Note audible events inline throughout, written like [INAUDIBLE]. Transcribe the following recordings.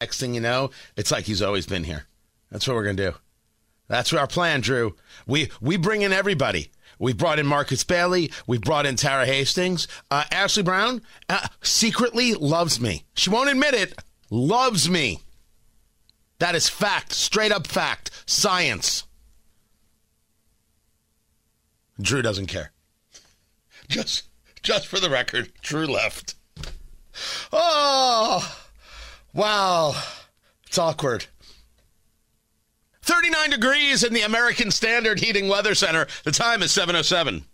Next thing you know, it's like he's always been here. That's what we're gonna do. That's our plan, Drew. We we bring in everybody. We brought in Marcus Bailey. We brought in Tara Hastings. Uh, Ashley Brown uh, secretly loves me. She won't admit it. Loves me. That is fact. Straight up fact. Science. Drew doesn't care. Just just for the record, Drew left. Oh. Wow. It's awkward. 39 degrees in the American Standard Heating Weather Center. The time is 707.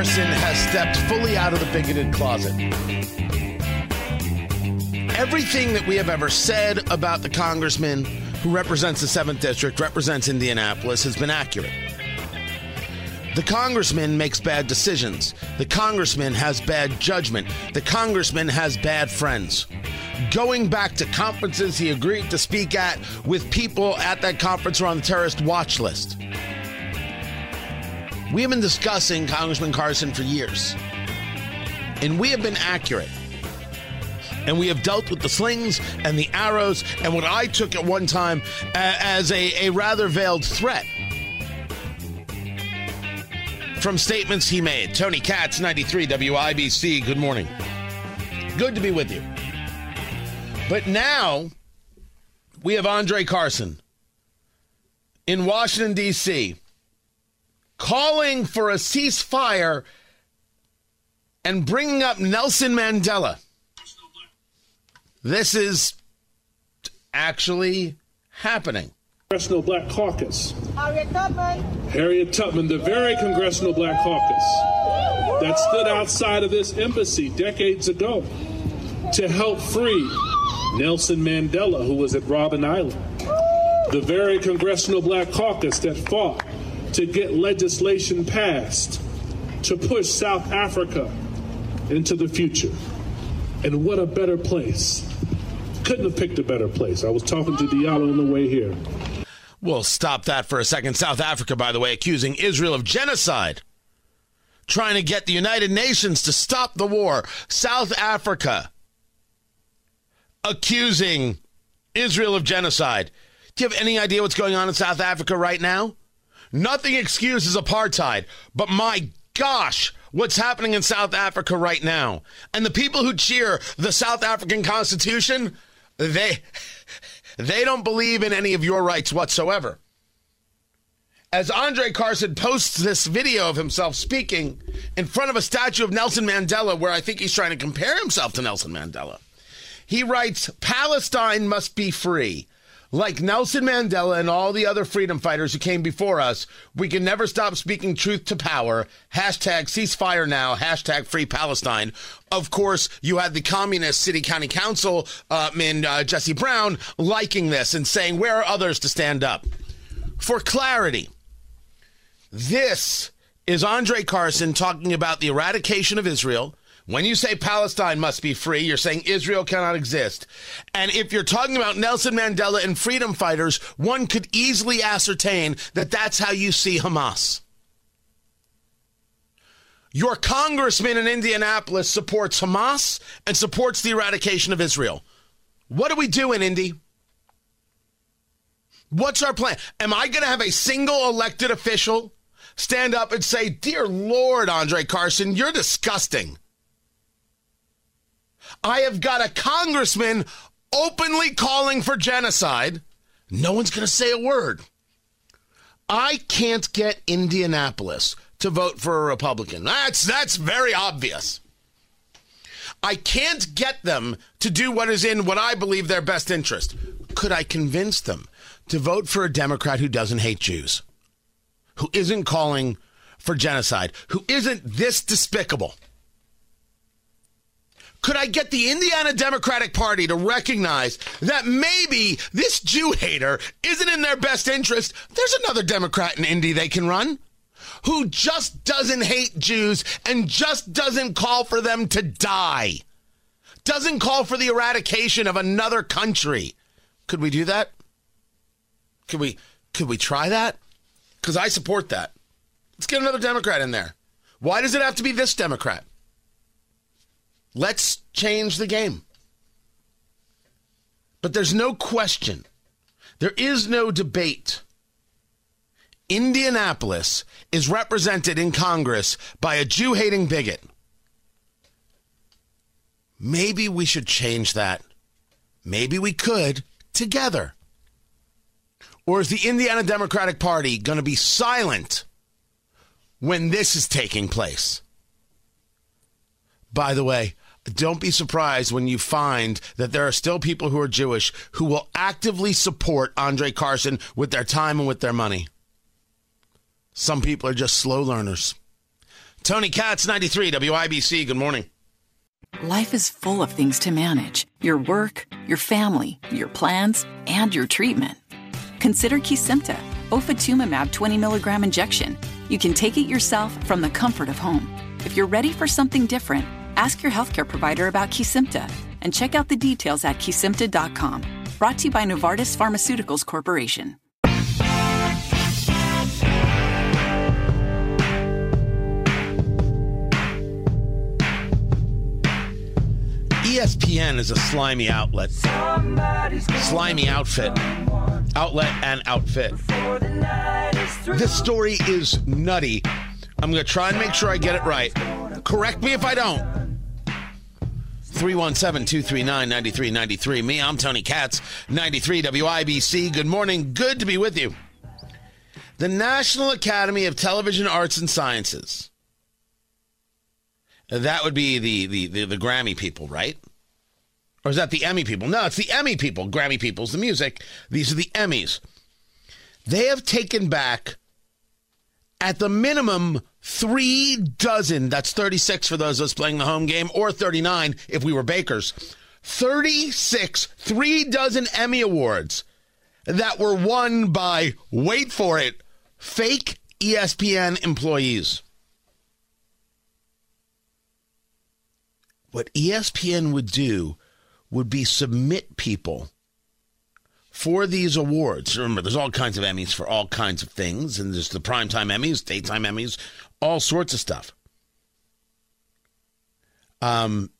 Has stepped fully out of the bigoted closet. Everything that we have ever said about the congressman who represents the 7th District, represents Indianapolis, has been accurate. The congressman makes bad decisions. The congressman has bad judgment. The congressman has bad friends. Going back to conferences he agreed to speak at with people at that conference who are on the terrorist watch list. We have been discussing Congressman Carson for years, and we have been accurate. And we have dealt with the slings and the arrows and what I took at one time as a, a rather veiled threat from statements he made. Tony Katz, 93 WIBC, good morning. Good to be with you. But now we have Andre Carson in Washington, D.C calling for a ceasefire and bringing up Nelson Mandela. This is actually happening. Congressional Black Caucus. Harriet Tubman. Harriet Tubman, the very Congressional Black Caucus that stood outside of this embassy decades ago to help free Nelson Mandela, who was at Robben Island. The very Congressional Black Caucus that fought to get legislation passed to push South Africa into the future. And what a better place. Couldn't have picked a better place. I was talking to Diallo on the way here. We'll stop that for a second. South Africa, by the way, accusing Israel of genocide, trying to get the United Nations to stop the war. South Africa accusing Israel of genocide. Do you have any idea what's going on in South Africa right now? Nothing excuses apartheid, but my gosh, what's happening in South Africa right now. And the people who cheer the South African Constitution, they they don't believe in any of your rights whatsoever. As Andre Carson posts this video of himself speaking in front of a statue of Nelson Mandela, where I think he's trying to compare himself to Nelson Mandela, he writes Palestine must be free. Like Nelson Mandela and all the other freedom fighters who came before us, we can never stop speaking truth to power. Hashtag ceasefire now. Hashtag free Palestine. Of course, you had the communist city county council uh, man uh, Jesse Brown liking this and saying, where are others to stand up? For clarity, this is Andre Carson talking about the eradication of Israel when you say Palestine must be free, you're saying Israel cannot exist. And if you're talking about Nelson Mandela and freedom fighters, one could easily ascertain that that's how you see Hamas. Your congressman in Indianapolis supports Hamas and supports the eradication of Israel. What do we do in Indy? What's our plan? Am I going to have a single elected official stand up and say, Dear Lord, Andre Carson, you're disgusting? I have got a congressman openly calling for genocide. No one's going to say a word. I can't get Indianapolis to vote for a Republican. That's that's very obvious. I can't get them to do what is in what I believe their best interest. Could I convince them to vote for a Democrat who doesn't hate Jews, who isn't calling for genocide, who isn't this despicable? Could I get the Indiana Democratic Party to recognize that maybe this Jew hater isn't in their best interest? There's another Democrat in Indy they can run who just doesn't hate Jews and just doesn't call for them to die, doesn't call for the eradication of another country. Could we do that? Could we could we try that? Cuz I support that. Let's get another Democrat in there. Why does it have to be this Democrat? Let's change the game. But there's no question. There is no debate. Indianapolis is represented in Congress by a Jew hating bigot. Maybe we should change that. Maybe we could together. Or is the Indiana Democratic Party going to be silent when this is taking place? By the way, don't be surprised when you find that there are still people who are Jewish who will actively support Andre Carson with their time and with their money. Some people are just slow learners. Tony Katz, 93 WIBC. Good morning. Life is full of things to manage your work, your family, your plans, and your treatment. Consider Kesimpta, ofatumumab 20 milligram injection. You can take it yourself from the comfort of home. If you're ready for something different, ask your healthcare provider about Kesimpta and check out the details at kesimpta.com. Brought to you by Novartis Pharmaceuticals Corporation. ESPN is a slimy outlet. Slimy outfit. Outlet and outfit. This story is nutty. I'm going to try and make sure I get it right. Correct me if I don't. 317 239 9393. Me, I'm Tony Katz, 93 WIBC. Good morning. Good to be with you. The National Academy of Television Arts and Sciences that would be the, the, the, the, Grammy people, right? Or is that the Emmy people? No, it's the Emmy people. Grammy people's the music. These are the Emmys. They have taken back, at the minimum, three dozen. That's 36 for those of us playing the home game, or 39 if we were bakers. 36, three dozen Emmy Awards that were won by, wait for it, fake ESPN employees. what ESPN would do would be submit people for these awards. Remember, there's all kinds of Emmys for all kinds of things, and there's the primetime Emmys, daytime Emmys, all sorts of stuff. Um,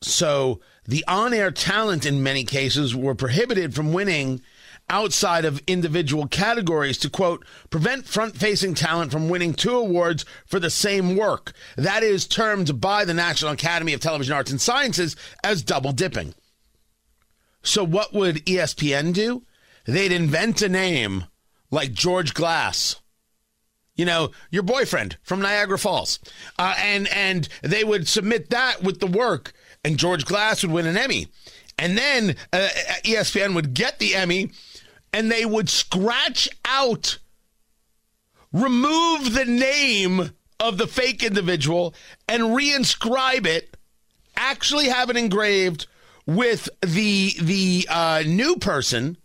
so the on-air talent in many cases were prohibited from winning outside of individual categories to quote prevent front-facing talent from winning two awards for the same work that is termed by the national academy of television arts and sciences as double dipping so what would espn do? They'd invent a name like george glass. You know your boyfriend from niagara falls. Uh, and and they would submit that with the work and george glass would win an emmy. And then uh, espn would get the emmy and they would scratch out, remove the name of the fake individual and reinscribe it, actually have it engraved with the the uh, new person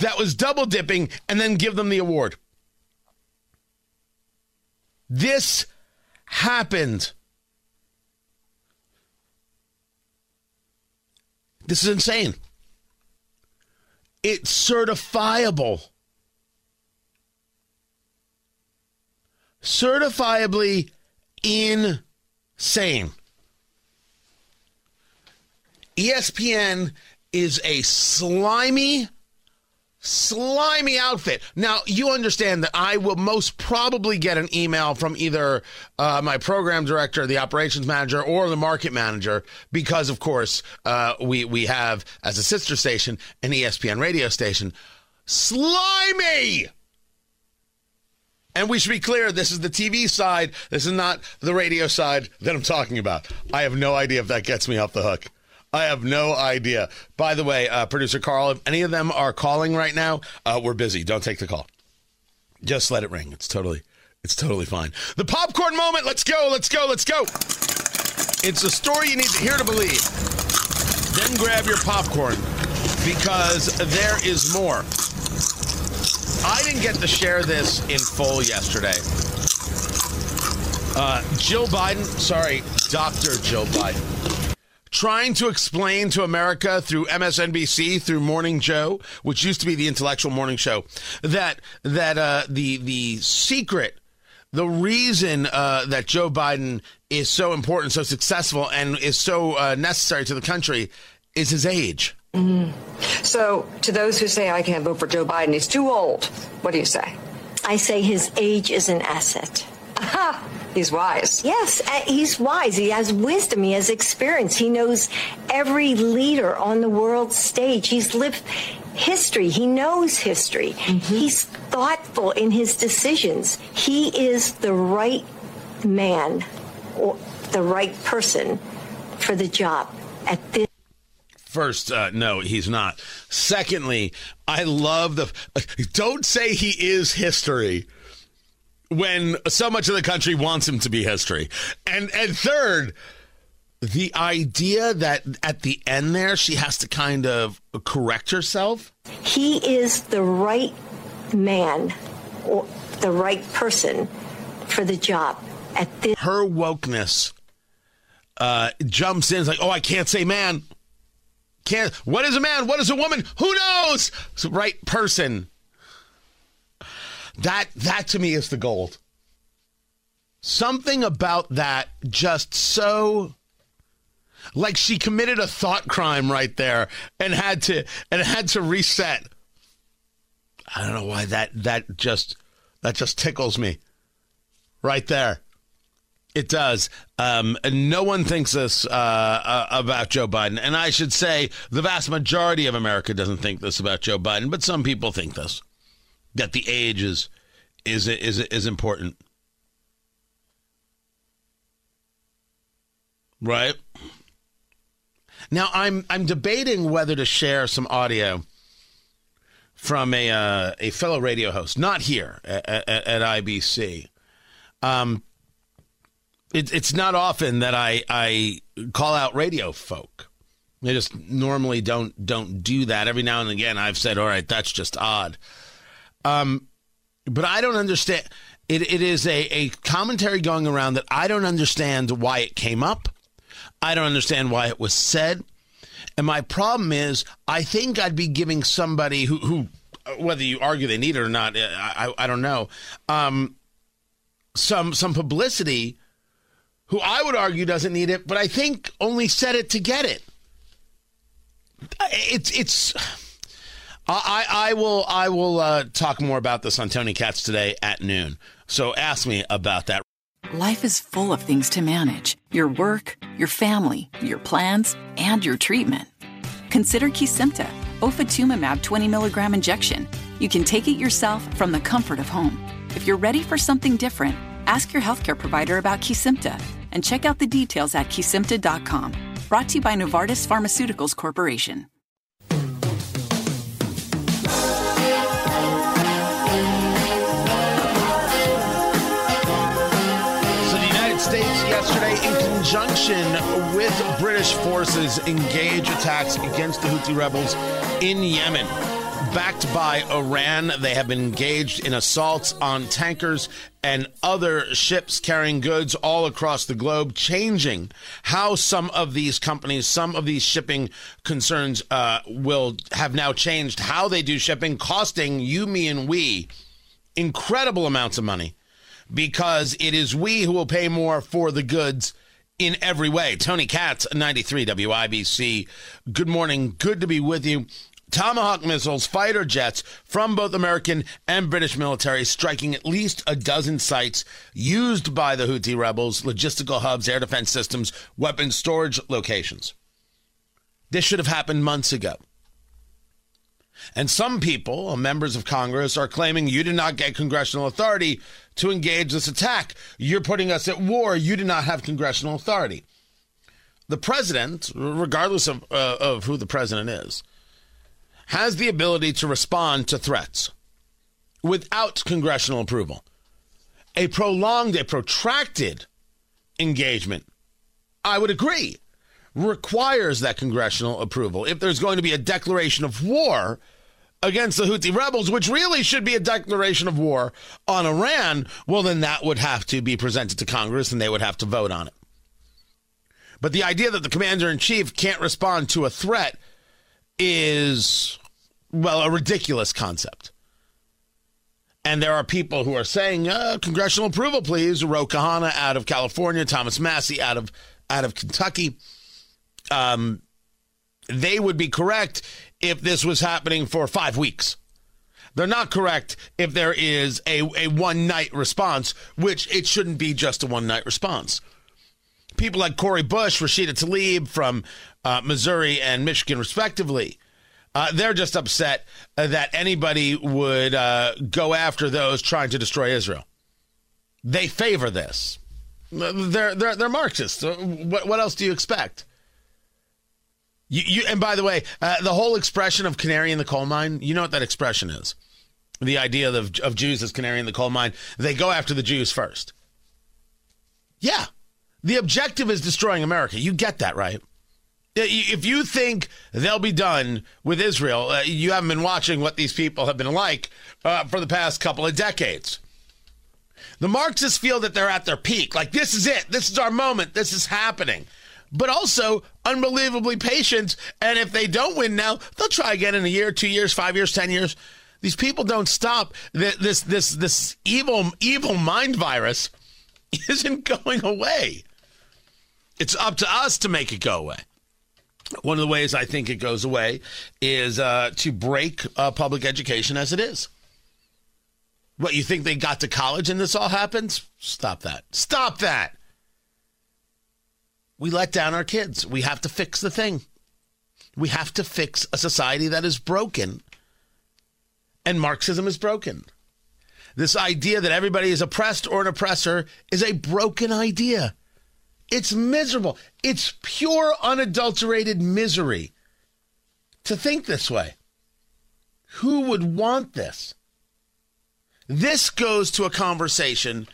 that was double dipping, and then give them the award. This happened. This is insane. It's certifiable. Certifiably insane. ESPN is a slimy slimy outfit. Now, you understand that I will most probably get an email from either uh, my program director, the operations manager, or the market manager, because, of course, uh, we we have as a sister station an ESPN radio station. Slimy. And we should be clear this is the TV side. This is not the radio side that I'm talking about. I have no idea if that gets me off the hook. I have no idea. By the way, uh, producer Carl, if any of them are calling right now, uh, we're busy. Don't take the call. Just let it ring. It's totally, it's totally fine. The popcorn moment. Let's go. Let's go. Let's go. It's a story you need to hear to believe. Then grab your popcorn because there is more. I didn't get to share this in full yesterday. Uh, Jill Biden, sorry, Dr. Jill Biden, trying to explain to America through MSNBC, through Morning Joe, which used to be the intellectual morning show, that that uh, the the secret, the reason uh, that Joe Biden is so important, so successful, and is so uh, necessary to the country is his age. Mm-hmm. So, to those who say I can't vote for Joe Biden, he's too old, what do you say? I say his age is an asset. [LAUGHS] He's wise. Yes, uh, he's wise. He has wisdom. He has experience. He knows every leader on the world stage. He's lived history. He knows history. Mm-hmm. He's thoughtful in his decisions. He is the right man or the right person for the job at this First, uh, no, he's not. Secondly, I love the. Don't say he is history when so much of the country wants him to be history. And and third, the idea that at the end there she has to kind of correct herself. He is the right man or the right person for the job at this. Her wokeness uh, jumps in. It's like, oh, I can't say man. Can't. What is a man? What is a woman? Who knows? It's the right person. That that to me is the gold. Something about that just so like she committed a thought crime right there and had to and had to reset. I don't know why that that just that just tickles me. Right there. It does. Um, no one thinks this uh, uh, about Joe Biden. And I should say the vast majority of America doesn't think this about Joe Biden, but some people think this that the age is, is, is, is important. Right? Now I'm I'm debating whether to share some audio from a uh, a fellow radio host, not here at, at, at IBC. Um, it, it's not often that I I call out radio folk. I just normally don't don't do that. Every now and again, I've said, "All right, that's just odd." Um, but I don't understand. It, it is a, a commentary going around that I don't understand why it came up. I don't understand why it was said. And my problem is, I think I'd be giving somebody who, who whether you argue they need it or not, I, I, I don't know, um, some some publicity who I would argue doesn't need it, but I think only said it to get it. It's it's. I I will I will uh, talk more about this on Tony Katz today at noon. So ask me about that. Life is full of things to manage: your work, your family, your plans, and your treatment. Consider Kesimpta, ofatumumab 20 milligram injection. You can take it yourself from the comfort of home. If you're ready for something different, ask your healthcare provider about Kesimpta and check out the details at kesimpta.com. Brought to you by Novartis Pharmaceuticals Corporation. Conjunction with British forces, engage attacks against the Houthi rebels in Yemen backed by Iran. They have been engaged in assaults on tankers and other ships carrying goods all across the globe, changing how some of these companies, some of these shipping concerns uh, will have now changed how they do shipping, costing you, me, and we incredible amounts of money because it is we who will pay more for the goods in every way. Tony Katz, 93 WIBC. Good morning. Good to be with you. Tomahawk missiles, fighter jets from both American and British military striking at least a dozen sites used by the Houthi rebels, logistical hubs, air defense systems, weapons storage locations. This should have happened months ago. And some people, members of Congress, are claiming you did not get congressional authority to engage this attack. You're putting us at war. You do not have congressional authority. The president, regardless of, uh, of who the president is, has the ability to respond to threats without congressional approval. A prolonged, a protracted engagement, I would agree, requires that congressional approval. If there's going to be a declaration of war against the Houthi rebels, which really should be a declaration of war on Iran, well, then that would have to be presented to Congress and they would have to vote on it. But the idea that the commander in chief can't respond to a threat is, well, a ridiculous concept. And there are people who are saying, uh, congressional approval, please. Ro Khanna out of California, Thomas Massie out of out of Kentucky. Um, they would be correct if this was happening for five weeks. They're not correct if there is a, a one night response, which it shouldn't be just a one night response. People like Cori Bush, Rashida Tlaib from uh, Missouri and Michigan, respectively, uh, they're just upset uh, that anybody would uh, go after those trying to destroy Israel. They favor this. They're they're, they're Marxists. Uh, what what else do you expect? You, you and by the way, uh, the whole expression of canary in the coal mine. You know what that expression is? The idea of of Jews as canary in the coal mine. They go after the Jews first. Yeah, the objective is destroying America. You get that, right? If you think they'll be done with Israel, uh, you haven't been watching what these people have been like uh, for the past couple of decades. The Marxists feel that they're at their peak. Like, this is it. This is our moment. This is happening. But also unbelievably patient. And if they don't win now, they'll try again in a year, two years, five years, ten years. These people don't stop. This this this evil evil mind virus [LAUGHS] isn't going away. It's up to us to make it go away. One of the ways I think it goes away is uh, to break uh, public education as it is. What, you think they got to college and this all happens? Stop that. Stop that. We let down our kids. We have to fix the thing. We have to fix a society that is broken. And Marxism is broken. This idea that everybody is oppressed or an oppressor is a broken idea. It's miserable. It's pure, unadulterated misery to think this way. Who would want this? This goes to a conversation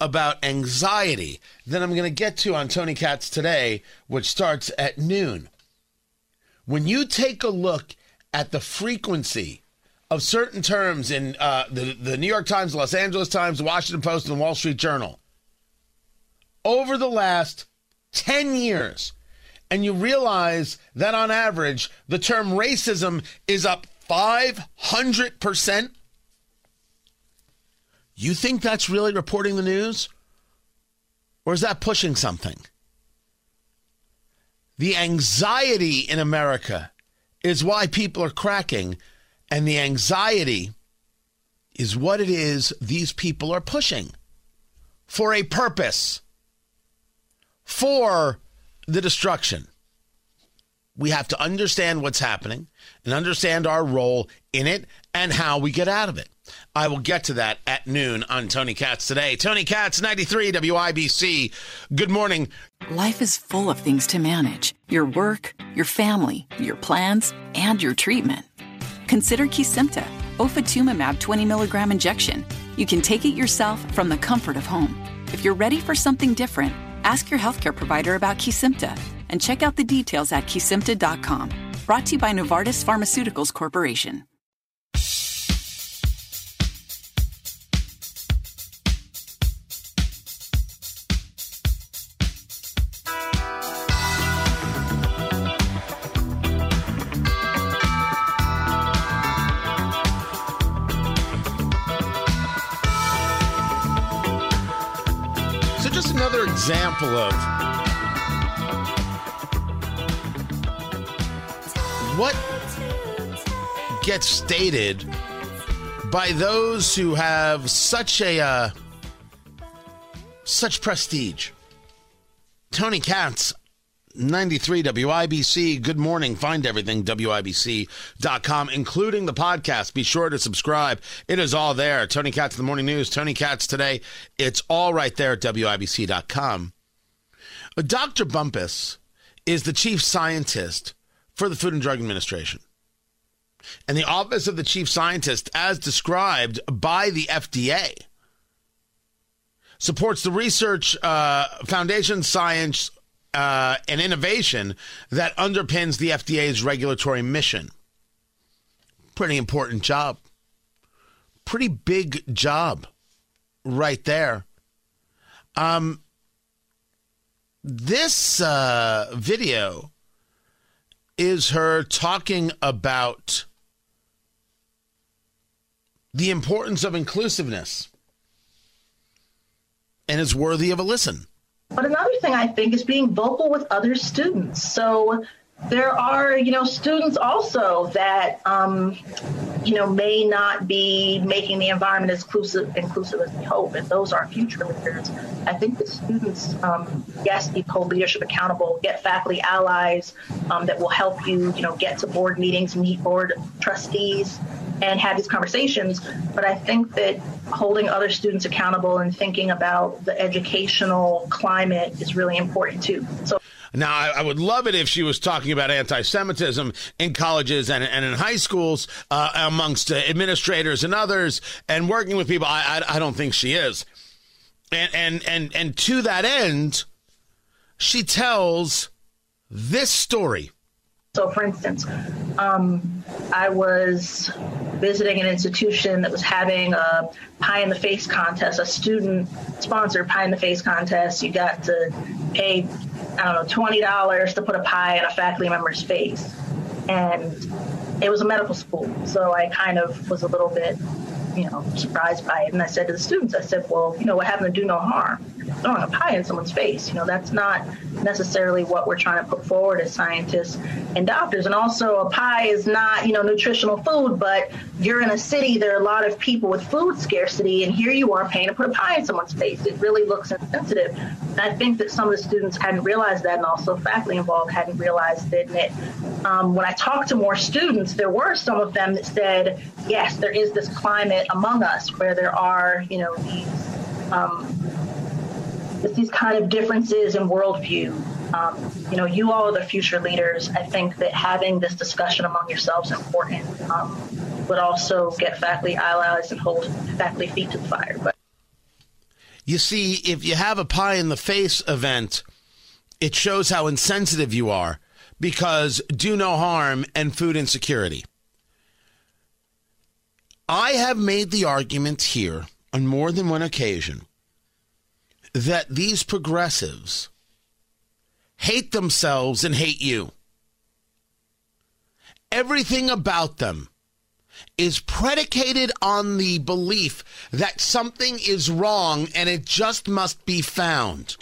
about anxiety that I'm going to get to on Tony Katz today, which starts at noon. When you take a look at the frequency of certain terms in uh, the, the New York Times, Los Angeles Times, Washington Post, and the Wall Street Journal, over the last 10 years, and you realize that on average, the term racism is up 500%, you think that's really reporting the news? Or is that pushing something? The anxiety in America is why people are cracking, and the anxiety is what it is these people are pushing for a purpose for the destruction. We have to understand what's happening and understand our role in it and how we get out of it. I will get to that at noon on Tony Katz today. Tony Katz, 93 WIBC. Good morning. Life is full of things to manage your work, your family, your plans, and your treatment. Consider Kesimpta, ofatumumab 20 milligram injection. You can take it yourself from the comfort of home. If you're ready for something different, Ask your healthcare provider about Kesimpta and check out the details at kesimpta.com. Brought to you by Novartis Pharmaceuticals Corporation. Example of what gets stated by those who have such a uh, such prestige. Tony Katz, 93 WIBC. Good morning. Find everything WIBC.com, including the podcast. Be sure to subscribe. It is all there. Tony Katz, the morning news. Tony Katz today. It's all right there at WIBC.com. Dr. Bumpus is the chief scientist for the Food and Drug Administration. And the Office of the Chief Scientist, as described by the FDA, supports the research uh, foundation, science, uh, and innovation that underpins the FDA's regulatory mission. Pretty important job. Pretty big job right there. Um, this uh, video is her talking about the importance of inclusiveness and is worthy of a listen. But another thing I think is being vocal with other students. So there are, you know, students also that, um, you know, may not be making the environment as inclusive, inclusive as we hope, and those are future leaders. I think the students, um, yes, need hold leadership accountable, get faculty allies um, that will help you, you know, get to board meetings, meet board trustees, and have these conversations. But I think that holding other students accountable and thinking about the educational climate is really important too. So. Now, I, I, would love it if she was talking about anti Semitism in colleges and, and in high schools uh, amongst uh, administrators and others and working with people. I, I, I don't think she is. And, and, and, and to that end, she tells this story. So, for instance, um, I was visiting an institution that was having a pie in the face contest, a student sponsored pie in the face contest. You got to pay, I don't know, twenty dollars to put a pie in a faculty member's face, and it was a medical school, so I kind of was a little bit you know, surprised by it. And I said to the students, I said, well, you know, what happened to do no harm? Throwing a pie in someone's face, you know, that's not necessarily what we're trying to put forward as scientists and doctors. And also, a pie is not, you know, nutritional food, but you're in a city, there are a lot of people with food scarcity, and here you are paying to put a pie in someone's face. It really looks insensitive. And I think that some of the students hadn't realized that, and also faculty involved hadn't realized it. And it, um, when I talked to more students, there were some of them that said, yes, there is this climate among us where there are, you know, these um, these kind of differences in worldview. Um, you know, you all are the future leaders. I think that having this discussion among yourselves is important. Um, but also get faculty allies and hold faculty feet to the fire. But you see, if you have a pie in the face event, it shows how insensitive you are because do no harm and food insecurity. I have made the argument here on more than one occasion that these progressives hate themselves and hate you. Everything about them is predicated on the belief that something is wrong and it just must be found.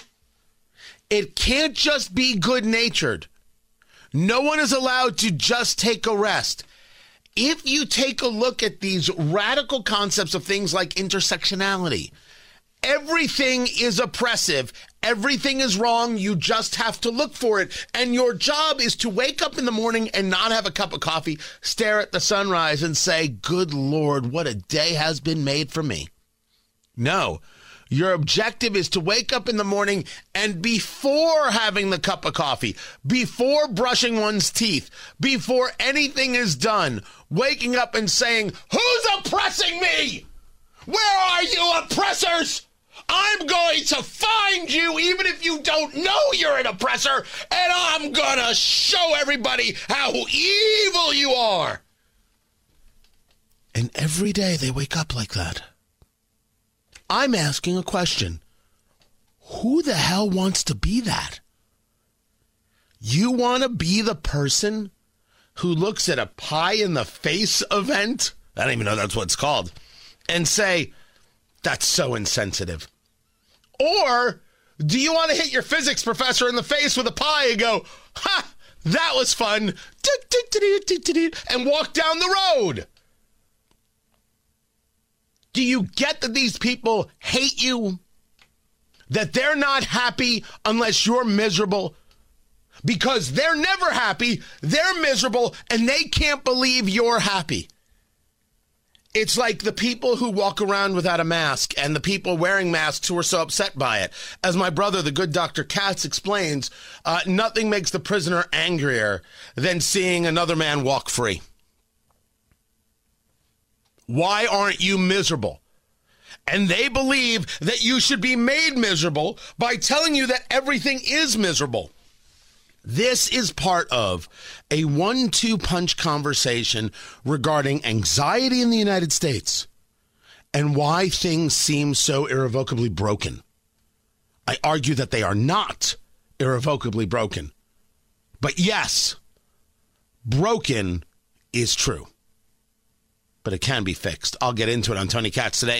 It can't just be good natured. No one is allowed to just take a rest if you take a look at these radical concepts of things like intersectionality, everything is oppressive. Everything is wrong. You just have to look for it. And your job is to wake up in the morning and not have a cup of coffee, stare at the sunrise, and say, Good Lord, what a day has been made for me. No, your objective is to wake up in the morning and before having the cup of coffee, before brushing one's teeth, before anything is done, waking up and saying, Who's oppressing me? Where are you, oppressors? I'm going to find you even if you don't know you're an oppressor, and I'm going to show everybody how evil you are. And every day they wake up like that. I'm asking a question. Who the hell wants to be that? You want to be the person who looks at a pie in the face event? I don't even know that's what it's called. And say, that's so insensitive. Or do you want to hit your physics professor in the face with a pie and go, ha, that was fun, and walk down the road? Do you get that these people hate you? That they're not happy unless you're miserable? because they're never happy, they're miserable, and they can't believe you're happy. It's like the people who walk around without a mask and the people wearing masks who are so upset by it. As my brother, the good Dr. Katz, explains, uh, nothing makes the prisoner angrier than seeing another man walk free. Why aren't you miserable? And they believe that you should be made miserable by telling you that everything is miserable. This is part of a one two punch conversation regarding anxiety in the United States and why things seem so irrevocably broken. I argue that they are not irrevocably broken. But yes, broken is true. But it can be fixed. I'll get into it on Tony Katz today.